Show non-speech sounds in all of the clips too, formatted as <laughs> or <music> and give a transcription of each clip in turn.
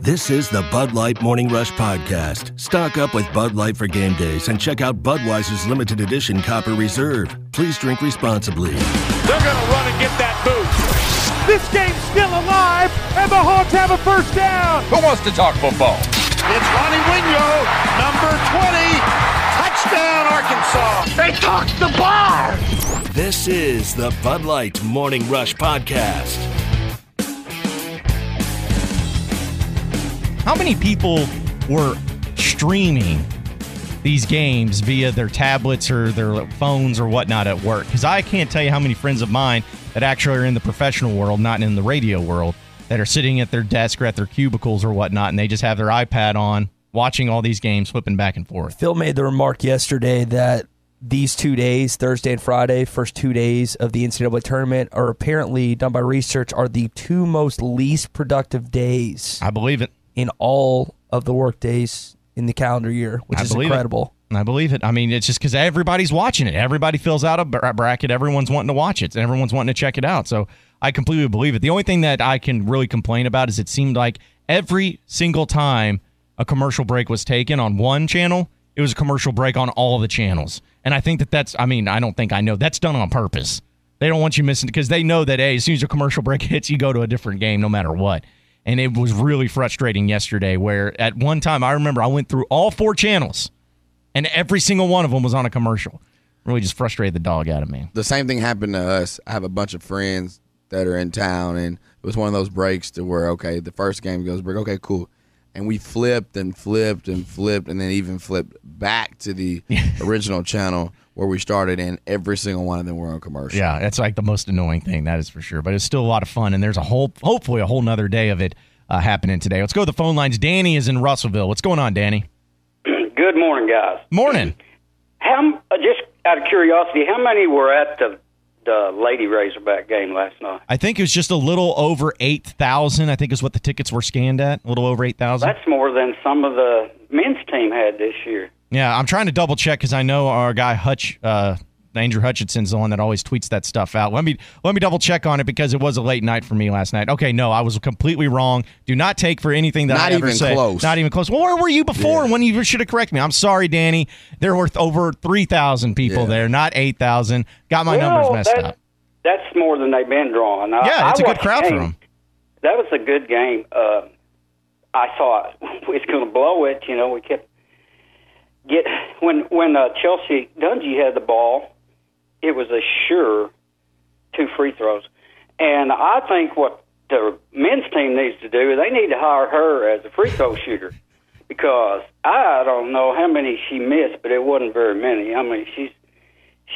This is the Bud Light Morning Rush Podcast. Stock up with Bud Light for game days and check out Budweiser's limited edition Copper Reserve. Please drink responsibly. They're going to run and get that boot. This game's still alive, and the Hawks have a first down. Who wants to talk football? It's Ronnie Wingo, number 20. Touchdown, Arkansas. They tossed the bar. This is the Bud Light Morning Rush Podcast. How many people were streaming these games via their tablets or their phones or whatnot at work? Because I can't tell you how many friends of mine that actually are in the professional world, not in the radio world, that are sitting at their desk or at their cubicles or whatnot, and they just have their iPad on, watching all these games, flipping back and forth. Phil made the remark yesterday that these two days, Thursday and Friday, first two days of the NCAA tournament, are apparently done by research, are the two most least productive days I believe it. In all of the work days in the calendar year, which I is believe it. incredible. I believe it. I mean, it's just because everybody's watching it. Everybody fills out a bracket. Everyone's wanting to watch it. And everyone's wanting to check it out. So I completely believe it. The only thing that I can really complain about is it seemed like every single time a commercial break was taken on one channel, it was a commercial break on all the channels. And I think that that's, I mean, I don't think I know. That's done on purpose. They don't want you missing because they know that, hey, as soon as a commercial break <laughs> hits, you go to a different game no matter what. And it was really frustrating yesterday where at one time, I remember I went through all four channels and every single one of them was on a commercial. Really just frustrated the dog out of me. the same thing happened to us. I have a bunch of friends that are in town, and it was one of those breaks to where okay, the first game goes break, okay, cool, and we flipped and flipped and flipped, and then even flipped back to the <laughs> original channel where we started, and every single one of them were on commercial. Yeah, that's like the most annoying thing, that is for sure. But it's still a lot of fun, and there's a whole, hopefully, a whole nother day of it uh, happening today. Let's go to the phone lines. Danny is in Russellville. What's going on, Danny? <clears throat> Good morning, guys. Morning. How uh, just out of curiosity, how many were at the the Lady Razorback game last night? I think it was just a little over 8,000. I think is what the tickets were scanned at. A little over 8,000. That's more than some of the men's team had this year. Yeah, I'm trying to double check because I know our guy Hutch, uh, Andrew Hutchinson's the one that always tweets that stuff out. Let me let me double check on it because it was a late night for me last night. Okay, no, I was completely wrong. Do not take for anything that Not I ever even say. close. Not even close. Well, where were you before when you should have corrected me? I'm sorry, Danny. There were over three thousand people Yeah. there, not eight thousand. Got my Well, numbers messed that- up. That's more than they've been drawing. I, Yeah, I it's a good crowd for them. That was a good game. Uh, I thought <laughs> we was going to blow it. You know, we kept get when when uh, Chelsea Dungee had the ball, it was a sure two free throws, and I think what the men's team needs to do is they need to hire her as a free throw shooter because I don't know how many she missed, but it wasn't very many. I mean, she's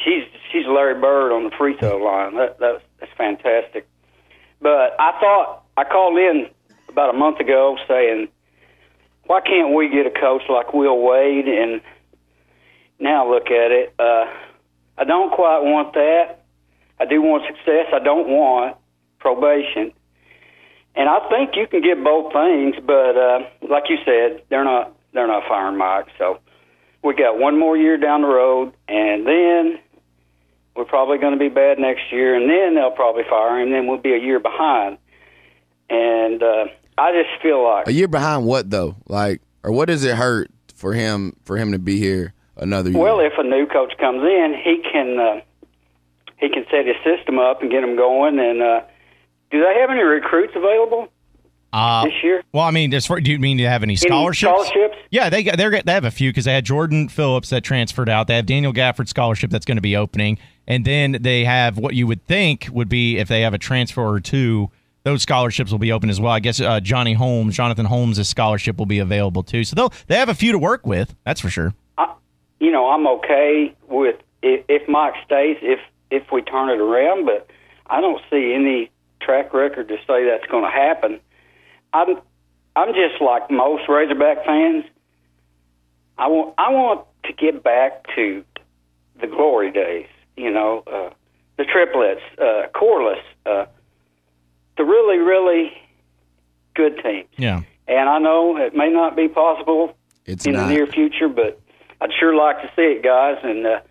she's she's Larry Bird on the free throw line. That that's, that's fantastic. But I thought I called in about a month ago saying, why can't we get a coach like Will Wade? And now look at it. Uh, I don't quite want that. I do want success. I don't want probation. And I think you can get both things, but uh, like you said, they're not they're not firing Mike. So we got one more year down the road, and then we're probably going to be bad next year, and then they'll probably fire him. Then we'll be a year behind. And uh, I just feel like A year behind what though? Like, or what does it hurt for him for him to be here another year? Well, if a new coach comes in, he can uh, he can set his system up and get them going. And uh, do they have any recruits available Uh, this year? well, I mean, as far, do you mean to have any scholarships? scholarships? Yeah, they got, they're, they have a few because they had Jordan Phillips that transferred out. They have Daniel Gafford scholarship that's going to be opening, and then they have what you would think would be if they have a transfer or two. Those scholarships will be open as well. I guess uh, Johnny Holmes, Jonathan Holmes' scholarship will be available too. So they'll they have a few to work with. That's for sure. I, you know, I'm okay with if, if Mike stays, if if we turn it around, but I don't see any track record to say that's going to happen. I'm I'm just like most Razorback fans. I want I want to get back to the glory days. You know, uh, the triplets, uh, Corliss, uh, the really really good teams. Yeah. And I know it may not be possible It's in not. the near future, but I'd sure like to see it, guys. And uh,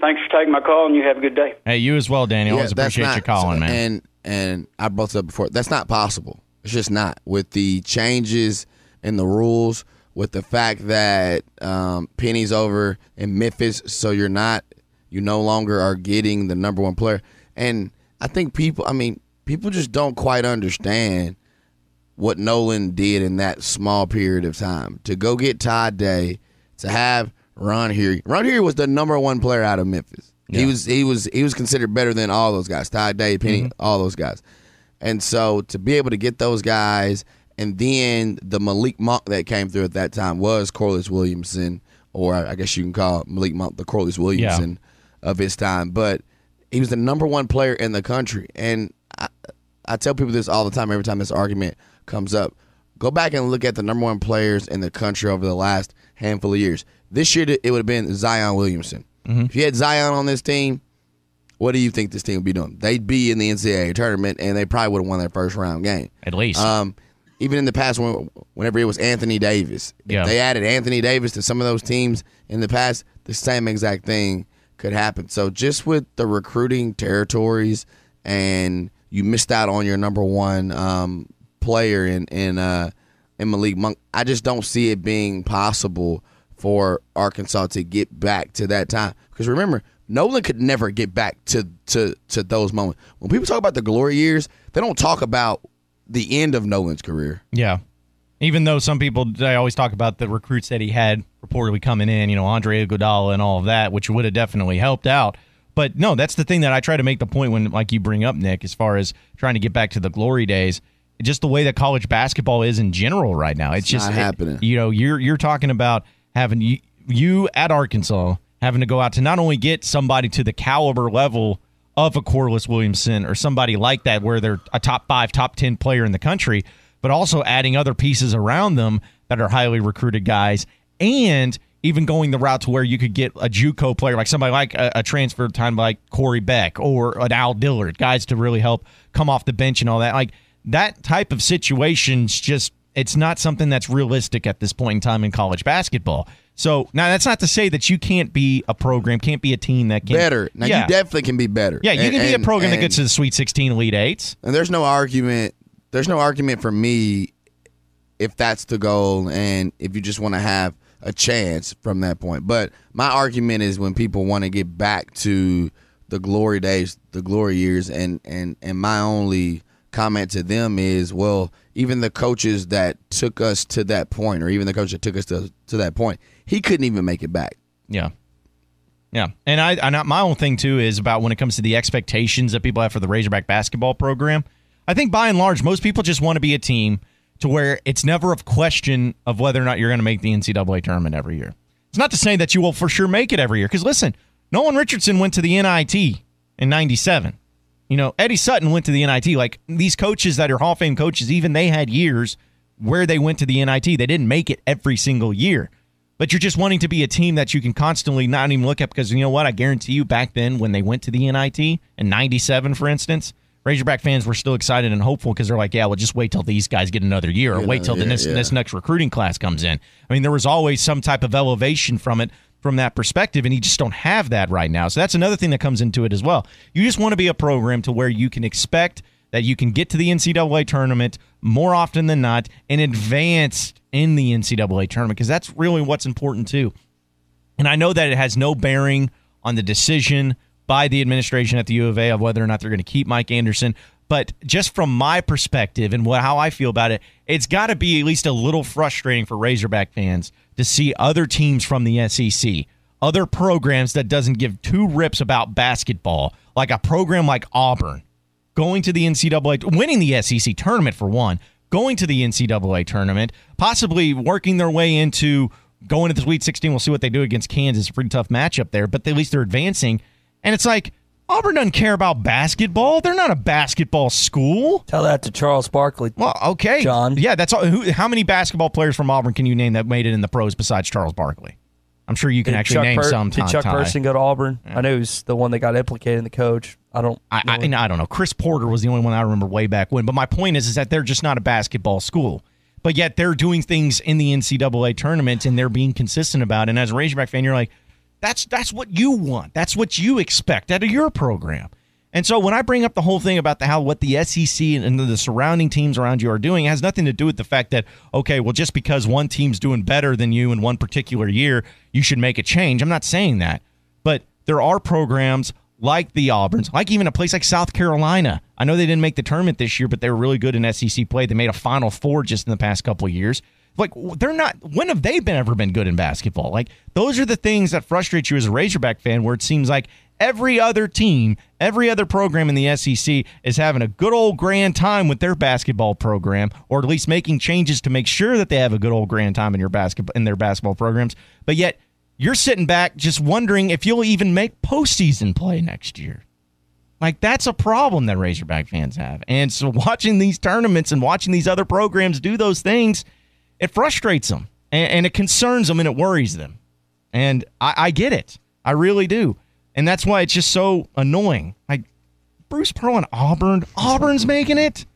thanks for taking my call, and you have a good day. Hey, you as well, Danny. Yeah, Always that's appreciate not- you calling, man. And and I brought this up before. That's not possible. It's just not with the changes in the rules, with the fact that um, Penny's over in Memphis, so you're not, you no longer are getting the number one player. And I think people, I mean, people just don't quite understand what Nolan did in that small period of time to go get Todd Day, to have Ron Huery. Ron Huery was the number one player out of Memphis. He was he was he was considered better than all those guys. Todd Day, Penny, mm-hmm. all those guys. And so to be able to get those guys, and then the Malik Monk that came through at that time was Corliss Williamson, or I guess you can call Malik Monk the Corliss Williamson of his time. But he was the number one player in the country. And I, tell people this all the time, every time this argument comes up. Go back and look at the number one players in the country over the last handful of years. This year, it would have been Zion Williamson. If you had Zion on this team, what do you think this team would be doing? They'd be in the NCAA tournament, and they probably would have won their first round game. At least. Um, even in the past, when, whenever it was Anthony Davis, if Yeah. they added Anthony Davis to some of those teams in the past, the same exact thing could happen. So just with the recruiting territories, and you missed out on your number one um, player in in uh, in Malik Monk, I just don't see it being possible for Arkansas to get back to that time. Because remember, Nolan could never get back to to to those moments. When people talk about the glory years, they don't talk about the end of Nolan's career. Yeah. Even though some people they always talk about the recruits that he had reportedly coming in, you know, Andre Iguodala and all of that, which would have definitely helped out. But no, that's the thing that I try to make the point when, like you bring up, Nick, as far as trying to get back to the glory days. Just the way that college basketball is in general right now, it's, just not it- happening. you know, you're you're talking about having you, you at Arkansas having to go out to not only get somebody to the caliber level of a Corliss Williamson or somebody like that, where they're a top five, top ten player in the country, but also adding other pieces around them that are highly recruited guys, and even going the route to where you could get a JUCO player like somebody like a, a transfer time like Corey Beck or an Al Dillard, guys to really help come off the bench and all that. Like that type of situations just it's not something that's realistic at this point in time in college basketball. So now that's not to say that you can't be a program, can't be a team that can Better. Now yeah. you definitely can be better. yeah, you And- can be a and- program that gets to the Sweet 16 Elite Eights. And there's no argument. There's no argument for me if that's the goal and if you just want to have a chance from that point. But my argument is when people want to get back to the glory days, the glory years, and and and my only comment to them is, well, even the coaches that took us to that point, or even the coach that took us to to that point, he couldn't even make it back. Yeah. Yeah. And I, I my own thing too is about when it comes to the expectations that people have for the Razorback basketball program. I think by and large, most people just want to be a team to where it's never a question of whether or not you're going to make the NCAA tournament every year. It's not to say that you will for sure make it every year. Because listen, Nolan Richardson went to the NIT in 97. You know, Eddie Sutton went to the NIT. Like these coaches that are Hall of Fame coaches, even they had years where they went to the NIT. They didn't make it every single year. But you're just wanting to be a team that you can constantly not even look at because you know what? I guarantee you back then when they went to the NIT in 97, for instance, Razorback fans were still excited and hopeful because they're like, yeah, well, just wait till these guys get another year or wait till the another next, yeah. this next recruiting class comes in. I mean, there was always some type of elevation from it from that perspective, and you just don't have that right now. So that's another thing that comes into it as well. You just want to be a program to where you can expect that you can get to the NCAA tournament more often than not and advance in the NCAA tournament because that's really what's important too. And I know that it has no bearing on the decision by the administration at the U of A of whether or not they're going to keep Mike Anderson. But just from my perspective and what how I feel about it, it's got to be at least a little frustrating for Razorback fans to see other teams from the SEC, other programs that doesn't give two rips about basketball, like a program like Auburn, going to the NCAA, winning the SEC tournament for one, going to the NCAA tournament, possibly working their way into going to the Sweet 16. We'll see what they do against Kansas. Pretty tough matchup there, but at least they're advancing. And it's like Auburn doesn't care about basketball. They're not a basketball school. Tell that to Charles Barkley. Well, okay, John. Yeah, that's all. Who, how many basketball players from Auburn can you name that made it in the pros besides Charles Barkley? I'm sure you can Did actually Chuck name Per- some. Did Chuck. Person go to Auburn? I know he was the one that got implicated in the coach. I don't. I, I, and I don't know. Chris Porter was the only one I remember way back when. But my point is, is that they're just not a basketball school. But yet they're doing things in the NCAA tournament and they're being consistent about it. And as a Razorback fan, you're like, that's that's what you want. That's what you expect out of your program. And so when I bring up the whole thing about the, how what the SEC and the surrounding teams around you are doing, has nothing to do with the fact that okay, well, just because one team's doing better than you in one particular year, you should make a change. I'm not saying that, but there are programs like the Auburns, like even a place like South Carolina. I know they didn't make the tournament this year, but they were really good in SEC play. They made a Final Four just in the past couple years. Like they're not. When have they been ever been good in basketball? Like those are the things that frustrate you as a Razorback fan, where it seems like every other team, every other program in the SEC is having a good old grand time with their basketball program, or at least making changes to make sure that they have a good old grand time in your basketball in their basketball programs. But yet you're sitting back just wondering if you'll even make postseason play next year. Like that's a problem that Razorback fans have. And so <laughs> watching these tournaments and watching these other programs do those things, it frustrates them and, and it concerns them and it worries them. And I, I get it. I really do. And that's why it's just so annoying. Like Bruce Pearl and Auburn, Auburn's making it.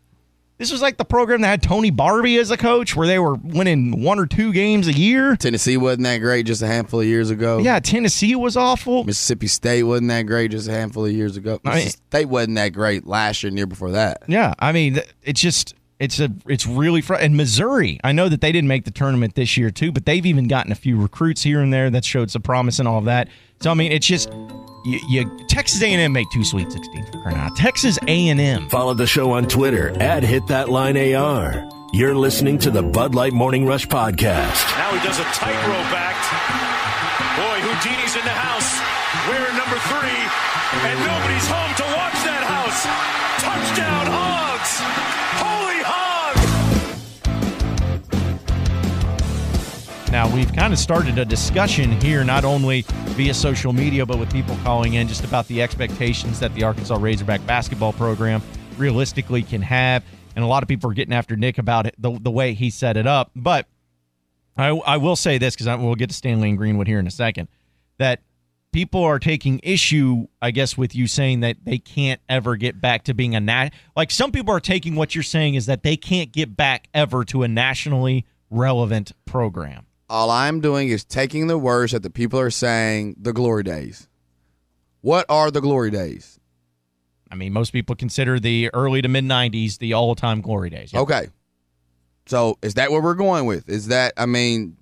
This was like the program that had Tony Barbee as a coach, where they were winning one or two games a year. Tennessee wasn't that great just a handful of years ago. Yeah, Tennessee was awful. Mississippi State wasn't that great just a handful of years ago. I mean- State wasn't that great last year and year before that. Yeah, I mean, it's just it's a it's really fr- and Missouri. I know that they didn't make the tournament this year too, but they've even gotten a few recruits here and there that showed some promise and all of that. So I mean, it's just you, you Texas A&M make two Sweet 16 for crying out. Texas A&M. Follow the show on Twitter at Hit That Line AR. You're listening to the Bud Light Morning Rush podcast. Now he does a tightrope act. Boy, Houdini's in the house. We're number three. And nobody's home to watch house. Touchdown, Hogs! Holy Hogs! Now we've kind of started a discussion here, not only via social media, but with people calling in just about the expectations that the Arkansas Razorback basketball program realistically can have. And a lot of people are getting after Nick about it, the, the way he set it up. But I, I will say this because we'll get to Stanley and Greenwood here in a second that people are taking issue, I guess, with you saying that they can't ever get back to being a nat. Like some people are taking what you're saying is that they can't get back ever to a nationally relevant program. All I'm doing is taking the words that the people are saying, the glory days. What are the glory days? I mean, most people consider the early to mid 90s the all time glory days. Yep. Okay. So is that what we're going with? Is that I mean,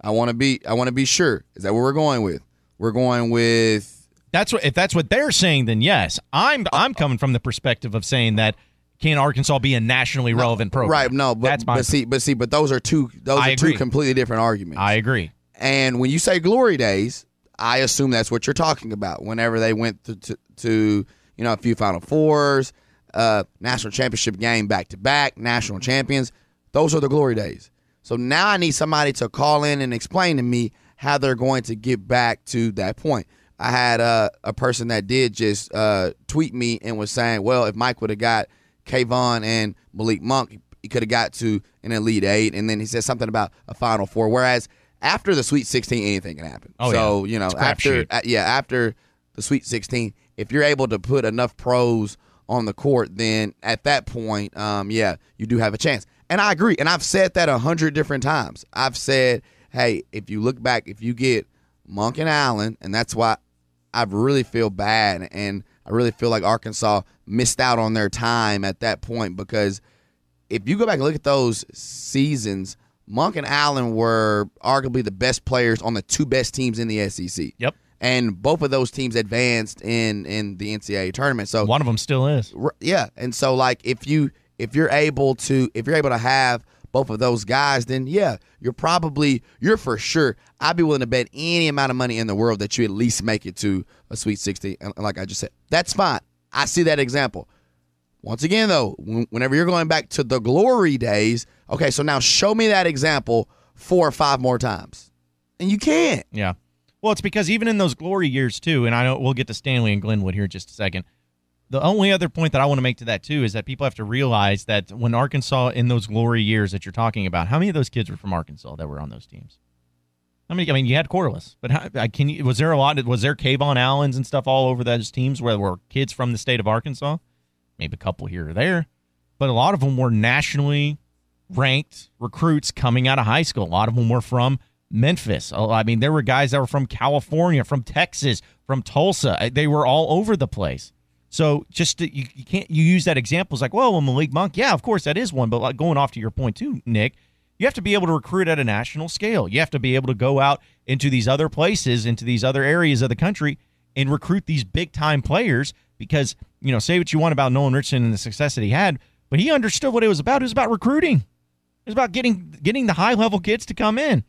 I want to be I want to be sure. Is that what we're going with? We're going with That's what if that's what they're saying, then yes. I'm I'm coming from the perspective of saying that can Arkansas be a nationally relevant program? right. No, but that's my but see, but see, but those are two those I are two agree. completely different arguments. I agree. And when you say glory days, I assume that's what you're talking about. Whenever they went to, to, to you know a few Final Fours, uh, national championship game back to back, national champions, those are the glory days. So now I need somebody to call in and explain to me how they're going to get back to that point. I had uh, a person that did just uh, tweet me and was saying, well, if Mike would have got KeVaughn and Malik Monk, he could have got to an Elite Eight. And then he said something about a Final Four. Whereas after the Sweet 16, anything can happen. Oh, so, yeah. you know, a after, uh, yeah, after the Sweet 16, if you're able to put enough pros on the court, then at that point, um, yeah, you do have a chance. And I agree. And I've said that a hundred different times. I've said, hey, if you look back, if you get Monk and Allen, and that's why I really feel bad, and I really feel like Arkansas missed out on their time at that point because if you go back and look at those seasons, Monk and Allen were arguably the best players on the two best teams in the SEC. Yep. And both of those teams advanced in in the NCAA tournament. So One of them still is. Yeah and so like if you if you're able to if you're able to have both of those guys then yeah you're probably you're for sure i'd be willing to bet any amount of money in the world that you at least make it to a sweet 60 and like i just said that's fine i see that example once again though whenever you're going back to the glory days okay so now show me that example four or five more times and you can't Yeah. Well, it's because even in those glory years too, and I know we'll get to Stanley and Glenwood here in just a second. The only other point that I want to make to that too is that people have to realize that when Arkansas in those glory years that you're talking about, how many of those kids were from Arkansas that were on those teams? How many? I mean, you had Corliss, but how, can you? Was there a lot? Was there KeVaughn Allens and stuff all over those teams where were kids from the state of Arkansas? Maybe a couple here or there, but a lot of them were nationally ranked recruits coming out of high school. A lot of them were from Memphis. Oh, I mean, there were guys that were from California, from Texas, from Tulsa. They were all over the place. So just to, you, you can't you use that example as like, well, well, Malik Monk, yeah, of course that is one, but like going off to your point too, Nick, you have to be able to recruit at a national scale. You have to be able to go out into these other places, into these other areas of the country, and recruit these big time players. Because you know, say what you want about Nolan Richardson and the success that he had, but he understood what it was about. It was about recruiting. It was about getting getting the high level kids to come in,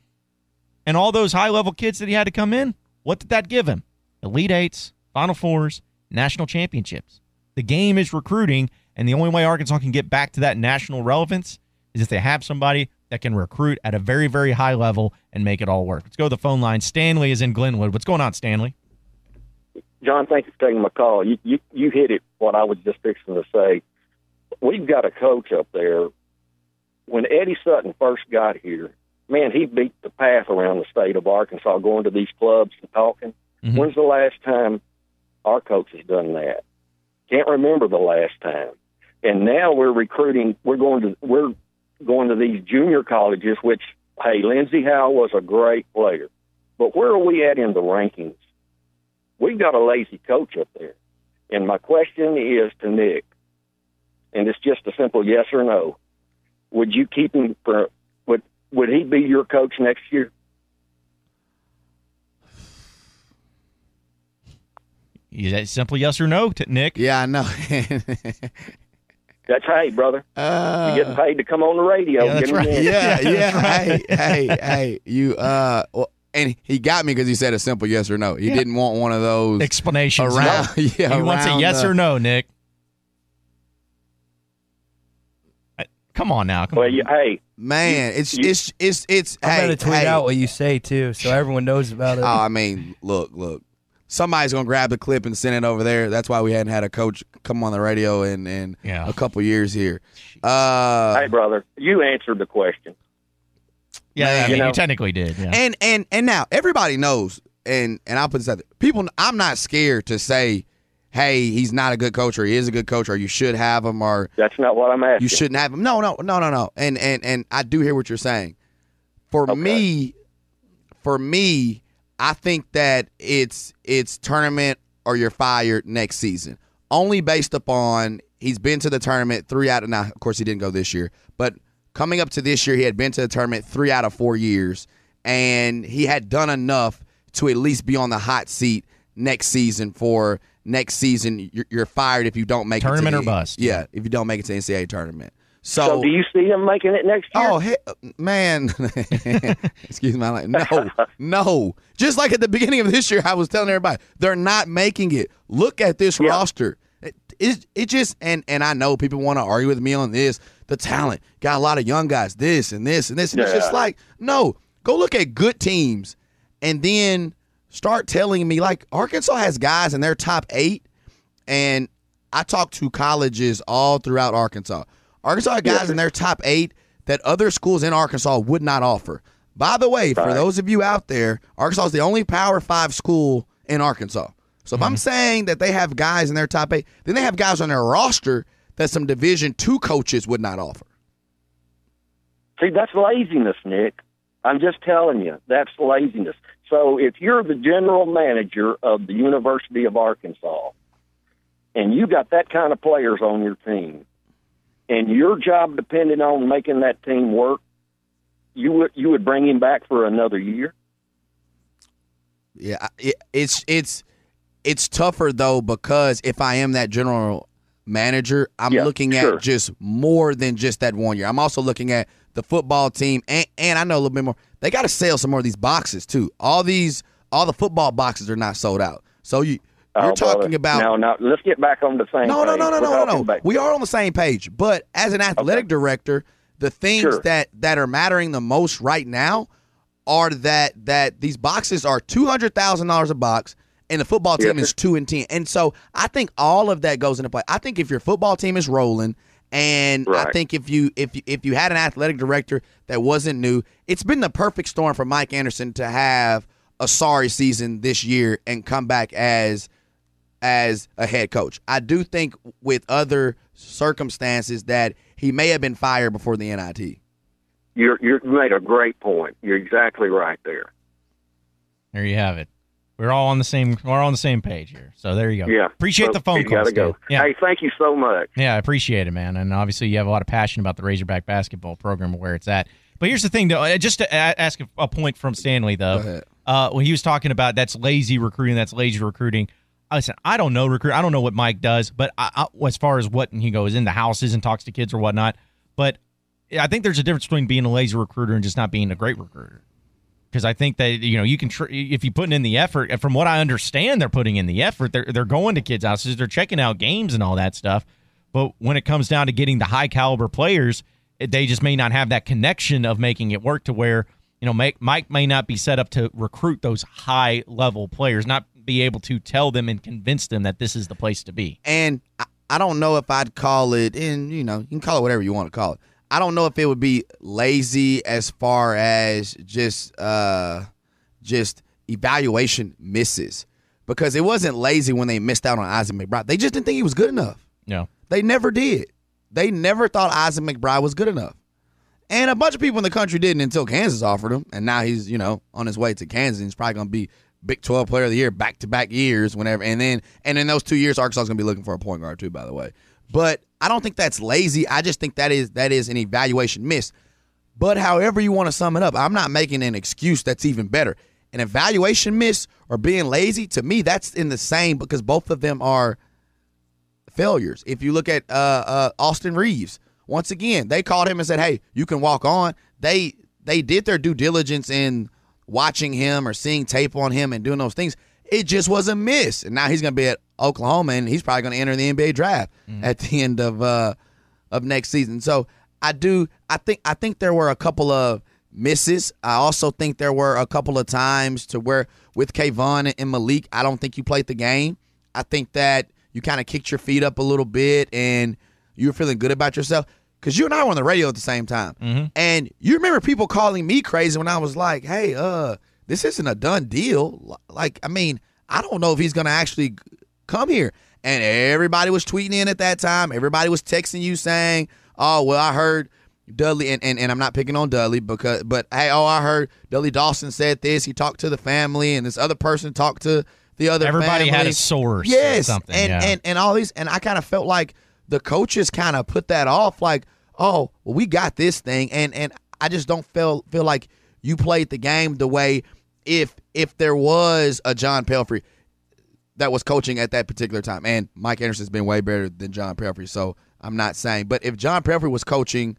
and all those high level kids that he had to come in. What did that give him? Elite eights, Final fours, national championships. The game is recruiting, and the only way Arkansas can get back to that national relevance is if they have somebody that can recruit at a very, very high level and make it all work. Let's go to the phone line. Stanley is in Glenwood. What's going on, Stanley? John, thank you for taking my call. You, you you hit it. What I was just fixing to say. We've got a coach up there. When Eddie Sutton first got here, man, he beat the path around the state of Arkansas, going to these clubs and talking. Mm-hmm. When's the last time our coach has done that? Can't remember the last time. And now we're recruiting. We're going to we're going to these junior colleges. Which hey, Lindsey Howell was a great player, but where are we at in the rankings? We've got a lazy coach up there. And my question is to Nick, and it's just a simple yes or no. Would you keep him for would would he be your coach next year? Is that simple yes or no, Nick? Yeah, I know. <laughs> That's hey, brother. Uh, You're getting paid to come on the radio. Yeah, <laughs> that's right. yeah, yeah. hey, hey, hey. You uh, well, and he got me because he said a simple yes or no. He yeah. didn't want one of those explanations around. No. <laughs> Yeah, he wants a yes the, or no, Nick. Come on now. Come well, on. You, hey, man, it's you, it's it's it's. I'm hey, gonna tweet hey. out what you say too, so everyone knows about it. Oh, I mean, look, look. Somebody's gonna grab the clip and send it over there. That's why we hadn't had a coach come on the radio in in yeah. a couple years here. Uh, hey, brother, you answered the question. Yeah, I mean, you, know? you technically did. Yeah. And and and now everybody knows, and and I'll put this out there. People, I'm not scared to say, hey, he's not a good coach, or he is a good coach, or you should have him, or that's not what I'm asking. You shouldn't have him. No, no, no, no, no. And and and I do hear what you're saying. For okay. me, for me, I think that it's it's tournament or you're fired next season. Only based upon he's been to the tournament three out of now. Of course, he didn't go this year, but coming up to this year, he had been to the tournament three out of four years, and he had done enough to at least be on the hot seat next season for next season. You're, you're fired if you don't make tournament it to or bust. Yeah, if you don't make it to NCAA tournament. So, so, do you see him making it next year? Oh, hey, man. <laughs> Excuse me. Like, no, no. Just like at the beginning of this year, I was telling everybody, they're not making it. Look at this yep. roster. It, it, it, just, and, and I know people want to argue with me on this the talent. Got a lot of young guys, this and this and this. And yeah. it's just like, no, go look at good teams and then start telling me, like, Arkansas has guys in their top eight. And I talk to colleges all throughout Arkansas. Arkansas has guys yeah. in their top eight that other schools in Arkansas would not offer. By the way, for those of you out there, Arkansas is the only Power Five school in Arkansas. So if mm-hmm. I'm saying that they have guys in their top eight, then they have guys on their roster that some Division two coaches would not offer. See, that's laziness, Nick. I'm just telling you, that's laziness. So if you're the general manager of the University of Arkansas and you got that kind of players on your team and your job depended on making that team work, you would you would bring him back for another year? Yeah, it's it's it's tougher though because if I am that general manager, I'm yeah, looking at sure. just more than just that one year. I'm also looking at the football team, and, and I know a little bit more. They got to sell some more of these boxes too. All these, all the football boxes are not sold out. So you, you're talking uh, about no, no. Let's get back on the same. No, no, no, no, no, no, no. We are on the same page. But as an athletic director, the things that that are mattering the most right now are that that these boxes are two hundred thousand dollars a box and the football team is two and ten. And so I think all of that goes into play. I think if your football team is rolling, and right. I think if you if you, if you had an athletic director that wasn't new, it's been the perfect storm for Mike Anderson to have a sorry season this year and come back as as a head coach. I do think with other circumstances that he may have been fired before the NIT. You're you made a great point. You're exactly right there. There you have it. We're all on the same. We're on the same page here. So there you go. Yeah. Appreciate So, the phone you call. gotta go. Yeah. Hey, thank you so much. Yeah, I appreciate it, man. And obviously, you have a lot of passion about the Razorback basketball program and where it's at. But here's the thing, though. uh, Just to ask a- a point from Stanley, though, Go ahead. uh, when he was talking about that's lazy recruiting, that's lazy recruiting. Listen, I don't know recruit. I don't know what Mike does, but I, I, as far as what he goes into houses and talks to kids or whatnot, but I think there's a difference between being a lazy recruiter and just not being a great recruiter. Because I think that you know you can tr- if you putting in the effort. From what I understand, they're putting in the effort. They're they're going to kids' houses. They're checking out games and all that stuff. But when it comes down to getting the high caliber players, they just may not have that connection of making it work to where you know Mike, Mike may not be set up to recruit those high level players, not be able to tell them and convince them that this is the place to be. and I, I don't know if I'd call it and you know you can call it whatever you want to call it. I don't know if it would be lazy as far as just uh just evaluation misses because it wasn't lazy when they missed out on Isaac McBride. They just didn't think he was good enough. No, They never did. They never thought Isaac McBride was good enough. And a bunch of people in the country didn't until Kansas offered him. And now he's, you know, on his way to Kansas. And he's probably going to be Big 12 player of the year back to back years whenever. And then, and in those two years, Arkansas is going to be looking for a point guard too, by the way. But I don't think that's lazy. I just think that is that is an evaluation miss. But however you want to sum it up, I'm not making an excuse that's even better. An evaluation miss or being lazy, to me, that's in the same because both of them are failures. If you look at uh, uh, Austin Reaves, once again, they called him and said, "Hey, you can walk on." They they did their due diligence in watching him or seeing tape on him and doing those things. It just was a miss, and now he's going to be at Oklahoma, and he's probably going to enter the NBA draft at the end of uh, of next season. So I do. I think I think there were a couple of misses. I also think there were a couple of times to where with KeVaughn and Malik, I don't think you played the game. I think that you kind of kicked your feet up a little bit and you were feeling good about yourself because you and I were on the radio at the same time. And you remember people calling me crazy when I was like, "Hey, uh, this isn't a done deal." Like, I mean, I don't know if he's gonna actually come here. And everybody was tweeting in at that time. Everybody was texting you saying, "Oh, well, I heard Dudley," and, and, and I'm not picking on Dudley because, but hey, oh, I heard Dudley Dawson said this. He talked to the family, and this other person talked to the other. everybody had a source. or Yes, something. and yeah. and and all these, and I kind of felt like the coaches kind of put that off, like, oh, well, we got this thing, and and I just don't feel feel like you played the game the way if if there was a John Pelphrey that was coaching at that particular time, and Mike Anderson's been way better than John Pelphrey, so I'm not saying, but if John Pelphrey was coaching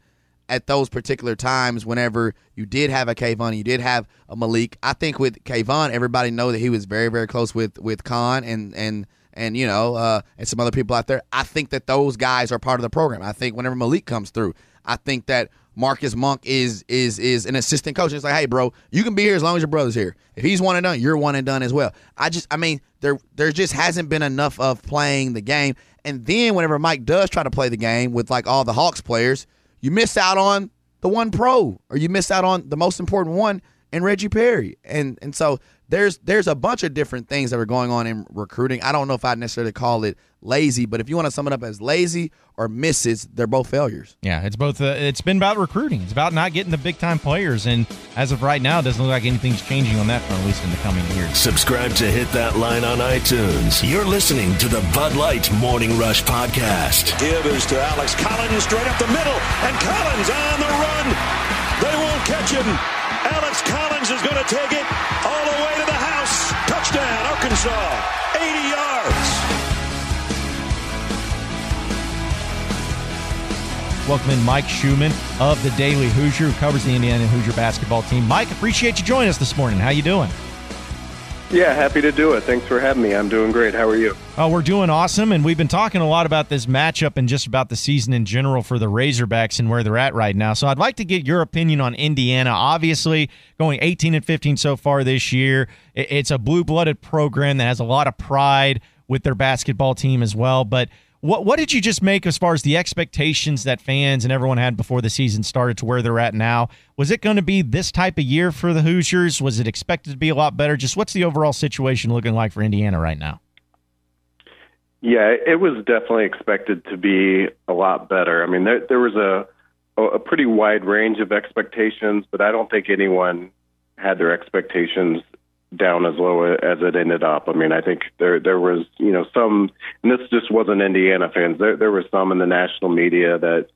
at those particular times whenever you did have a KeVaughn, you did have a Malik. I think with KeVaughn, everybody know that he was very, very close with with Khan and and and you know uh, and some other people out there. I think that those guys are part of the program. I think whenever Malik comes through, I think that Marcus Monk is is is an assistant coach. It's like, hey, bro, you can be here as long as your brother's here. If he's one and done, you're one and done as well. I just, I mean, there there just hasn't been enough of playing the game. And then whenever Mike does try to play the game with like all the Hawks players, you miss out on the one pro, or you miss out on the most important one and Reggie Perry. And and so there's there's a bunch of different things that are going on in recruiting. I don't know if I'd necessarily call it lazy, but if you want to sum it up as lazy or misses, they're both failures. Yeah, it's both. Uh, it's been about recruiting. It's about not getting the big time players, and as of right now, it doesn't look like anything's changing on that front, at least in the coming years. Subscribe to Hit That Line on iTunes. You're listening to the Bud Light Morning Rush Podcast. Give is to Alex Collins straight up the middle, and Collins on the run. They won't catch him. Alex Collins is going to take it all the way to the house. Touchdown, Arkansas. 80 yards. Welcome in Mike Schumann of the Daily Hoosier, who covers the Indiana Hoosier basketball team. Mike, appreciate you joining us this morning. How you doing? Yeah, happy to do it. Thanks for having me. I'm doing great. How are you? Oh, we're doing awesome, and we've been talking a lot about this matchup and just about the season in general for the Razorbacks and where they're at right now. So I'd like to get your opinion on Indiana. Obviously, going 18 and 15 so far this year, it's a blue-blooded program that has a lot of pride with their basketball team as well. But what what did you just make as far as the expectations that fans and everyone had before the season started to where they're at now? Was it going to be this type of year for the Hoosiers? Was it expected to be a lot better? Just what's the overall situation looking like for Indiana right now? Yeah, it was definitely expected to be a lot better. I mean, there there was a a pretty wide range of expectations, but I don't think anyone had their expectations down as low as it ended up. I mean, I think there there was you know some, and this just wasn't Indiana fans. There there was some in the national media that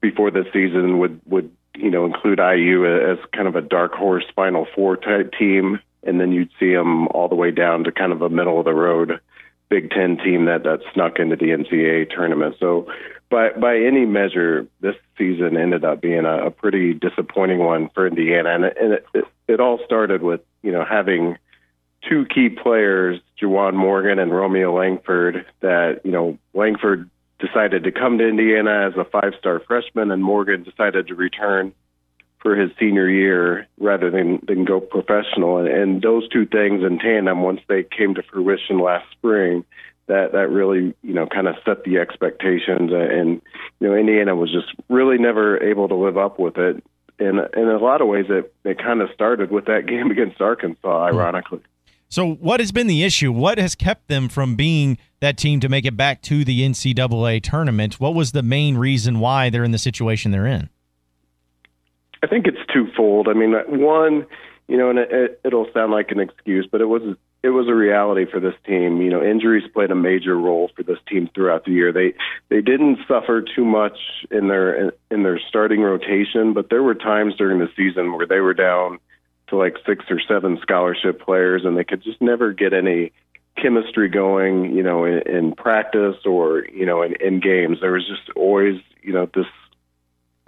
before the season would would you know include IU as kind of a dark horse Final Four type team, and then you'd see them all the way down to kind of a middle of the road Big Ten team that that snuck into the NCAA tournament. So by by any measure, this season ended up being a, a pretty disappointing one for Indiana, and, it, and it, it, it all started with you know having two key players, Juwan Morgan and Romeo Langford, that you know Langford decided to come to Indiana as a five-star freshman, and Morgan decided to return for his senior year rather than than go professional. And, and those two things in tandem, once they came to fruition last spring, that that really you know kind of set the expectations. And you know Indiana was just really never able to live up with it. And in a lot of ways it it kind of started with that <laughs> game against Arkansas hmm. ironically. So what has been the issue? What has kept them from being that team to make it back to the NCAA tournament? What was the main reason why they're in the situation they're in I think it's twofold I mean uh, one you know and it, it'll sound like an excuse but it was it was a reality for this team. You know, injuries played a major role for this team throughout the year. They they didn't suffer too much in their in their starting rotation, but there were times during the season where they were down to like six or seven scholarship players, and they could just never get any chemistry going. You know, in, in practice or you know in, in games, there was just always you know this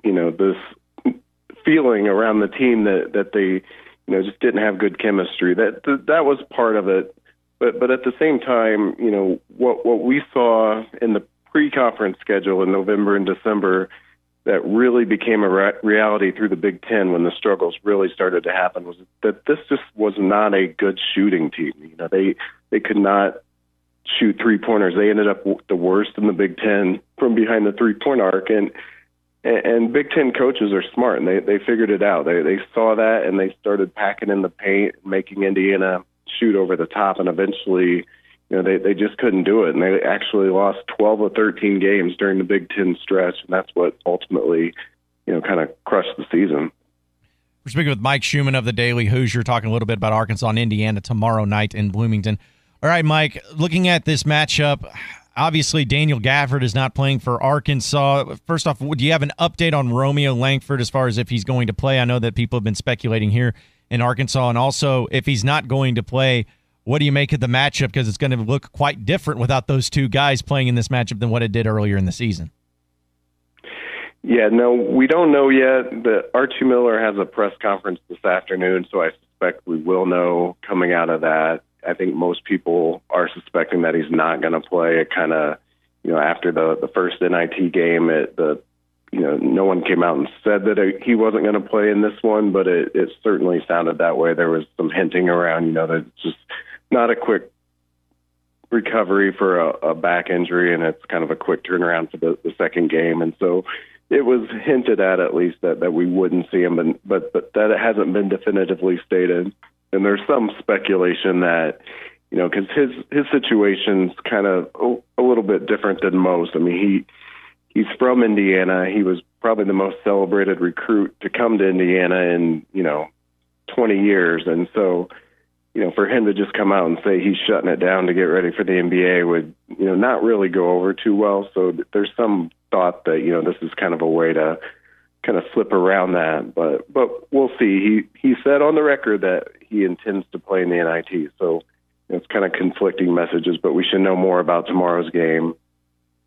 you know this feeling around the team that that they you know, just didn't have good chemistry. That that was part of it. But but at the same time, you know, what what we saw in the pre-conference schedule in November and December that really became a re- reality through the Big Ten when the struggles really started to happen was that this just was not a good shooting team. You know, they they could not shoot three pointers. They ended up the worst in the Big Ten from behind the three point arc, and and, and Big Ten coaches are smart, and they they figured it out. They they saw that, and they started packing in the paint, making Indiana shoot over the top, and eventually, you know, they they just couldn't do it, and they actually lost 12 or 13 games during the Big Ten stretch, and that's what ultimately, you know, kind of crushed the season. We're speaking with Mike Schumann of the Daily Hoosier, talking a little bit about Arkansas and Indiana tomorrow night in Bloomington. All right, Mike, looking at this matchup, obviously Daniel Gafford is not playing for Arkansas. First off, do you have an update on Romeo Langford as far as if he's going to play? I know that people have been speculating here in Arkansas, and also if he's not going to play, what do you make of the matchup? Because it's going to look quite different without those two guys playing in this matchup than what it did earlier in the season. Yeah, no, we don't know yet. The Archie Miller has a press conference this afternoon, so I suspect we will know coming out of that. I think most people are suspecting that he's not going to play. It kind of, you know, after the the first NIT game, it the you know no one came out and said that it, he wasn't going to play in this one, but it it certainly sounded that way. There was some hinting around, you know, that it's just not a quick recovery for a, a back injury, and it's kind of a quick turnaround for the, the second game, and so it was hinted at at least that that we wouldn't see him, but but, but that it hasn't been definitively stated and there's some speculation that you know because his his situation's kind of a, a little bit different than most. I mean he he's from Indiana. He was probably the most celebrated recruit to come to Indiana in you know 20 years, and so you know for him to just come out and say he's shutting it down to get ready for the NBA would you know not really go over too well. So there's some thought that you know this is kind of a way to kind of slip around that, but but we'll see. He he said on the record that he intends to play in the NIT, so it's kind of conflicting messages. But we should know more about tomorrow's game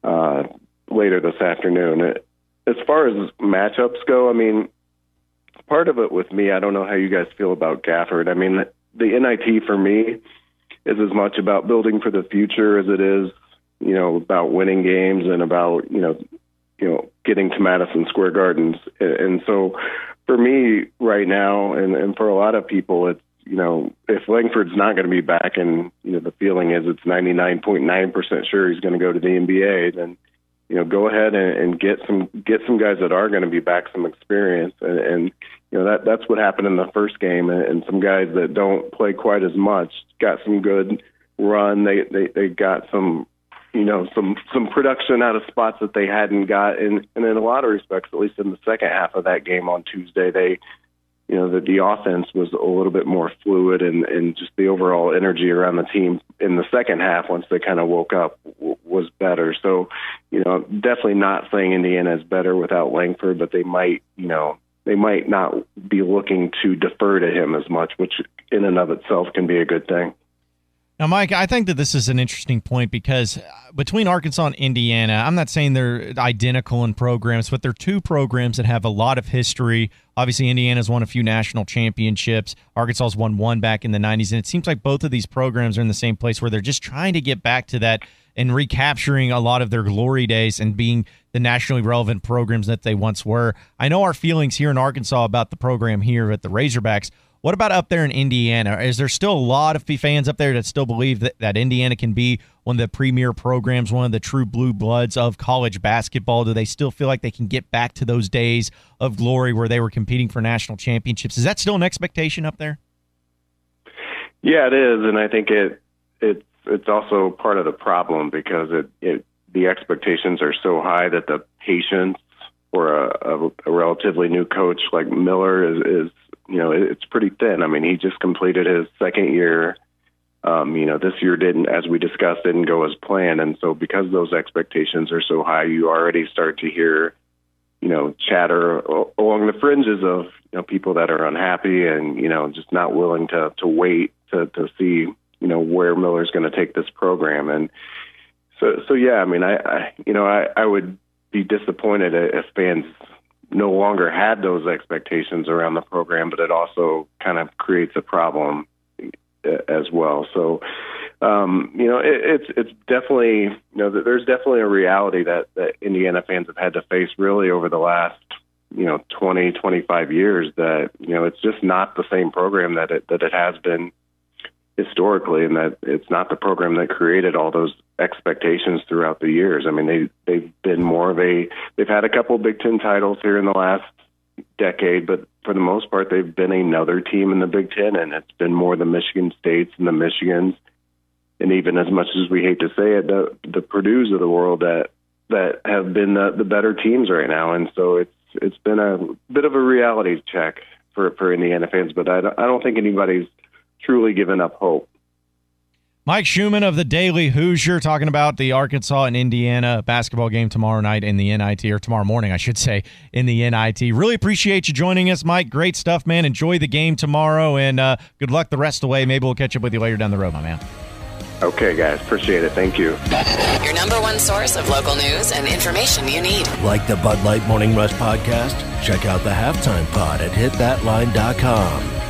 uh, later this afternoon. As far as matchups go, I mean, part of it with me, I don't know how you guys feel about Gafford. I mean, the NIT for me is as much about building for the future as it is, you know, about winning games and about you know you know, getting to Madison Square Gardens. And so for me right now, and, and for a lot of people, it's, you know, if Langford's not going to be back and, you know, the feeling is it's 99.9% sure he's going to go to the NBA, then, you know, go ahead and, and get some, get some guys that are going to be back some experience. And, and, you know, that, that's what happened in the first game. And, and some guys that don't play quite as much got some good run. They, they, they got some you know some some production out of spots that they hadn't got and and in a lot of respects at least in the second half of that game on Tuesday they you know, that the offense was a little bit more fluid and, and just the overall energy around the team in the second half once they kind of woke up w- was better. So, you know, definitely not saying Indiana is better without Langford, but they might, you know, they might not be looking to defer to him as much, which in and of itself can be a good thing. Now, Mike, I think that this is an interesting point because uh, between Arkansas and Indiana, I'm not saying they're identical in programs, but they're two programs that have a lot of history. Obviously, Indiana's won a few national championships. Arkansas's won one back in the 90s. And it seems like both of these programs are in the same place where they're just trying to get back to that and recapturing a lot of their glory days and being the nationally relevant programs that they once were. I know our feelings here in Arkansas about the program here at the Razorbacks what about up there in Indiana? Is there still a lot of fans up there that still believe that, that Indiana can be one of the premier programs, one of the true blue bloods of college basketball? Do they still feel like they can get back to those days of glory where they were competing for national championships? Is that still an expectation up there? Yeah, it is, and I think it it's it's also part of the problem because it, it the expectations are so high that the patience for a, a, a relatively new coach like Miller is, is you know, it's pretty thin. I mean, he just completed his second year. Um, you know, this year didn't, as we discussed, didn't go as planned. And so because those expectations are so high, you already start to hear, you know, chatter along the fringes of, you know, people that are unhappy and, you know, just not willing to, to wait to, to see, you know, where Miller's going to take this program. And so, so yeah, I mean, I, I you know, I, I would be disappointed if fans no longer had those expectations around the program, but it also kind of creates a problem uh, as well. So, um, you know, it, it's it's definitely you know there's definitely a reality that that Indiana fans have had to face really over the last you know 20 25 years that you know it's just not the same program that it that it has been historically and that it's not the program that created all those expectations throughout the years. I mean, they they've been more of a they've had a couple Big Ten titles here in the last decade, but for the most part, they've been another team in the Big Ten, and it's been more the Michigan States and the Michigans, and even as much as we hate to say it, the the Purdue's of the world that that have been the, the better teams right now, and so it's it's been a bit of a reality check for for Indiana fans, but I don't, I don't think anybody's truly given up hope. Mike Schumann of the Daily Hoosier talking about the Arkansas and Indiana basketball game tomorrow night in the NIT, or tomorrow morning, I should say, in the NIT. Really appreciate you joining us, Mike. Great stuff, man. Enjoy the game tomorrow, and uh, good luck the rest of the way. Maybe we'll catch up with you later down the road, my man. Okay, guys. Appreciate it. Thank you. Your number one source of local news and information you need. Like the Bud Light Morning Rush podcast? Check out the halftime pod at hitthatline.com.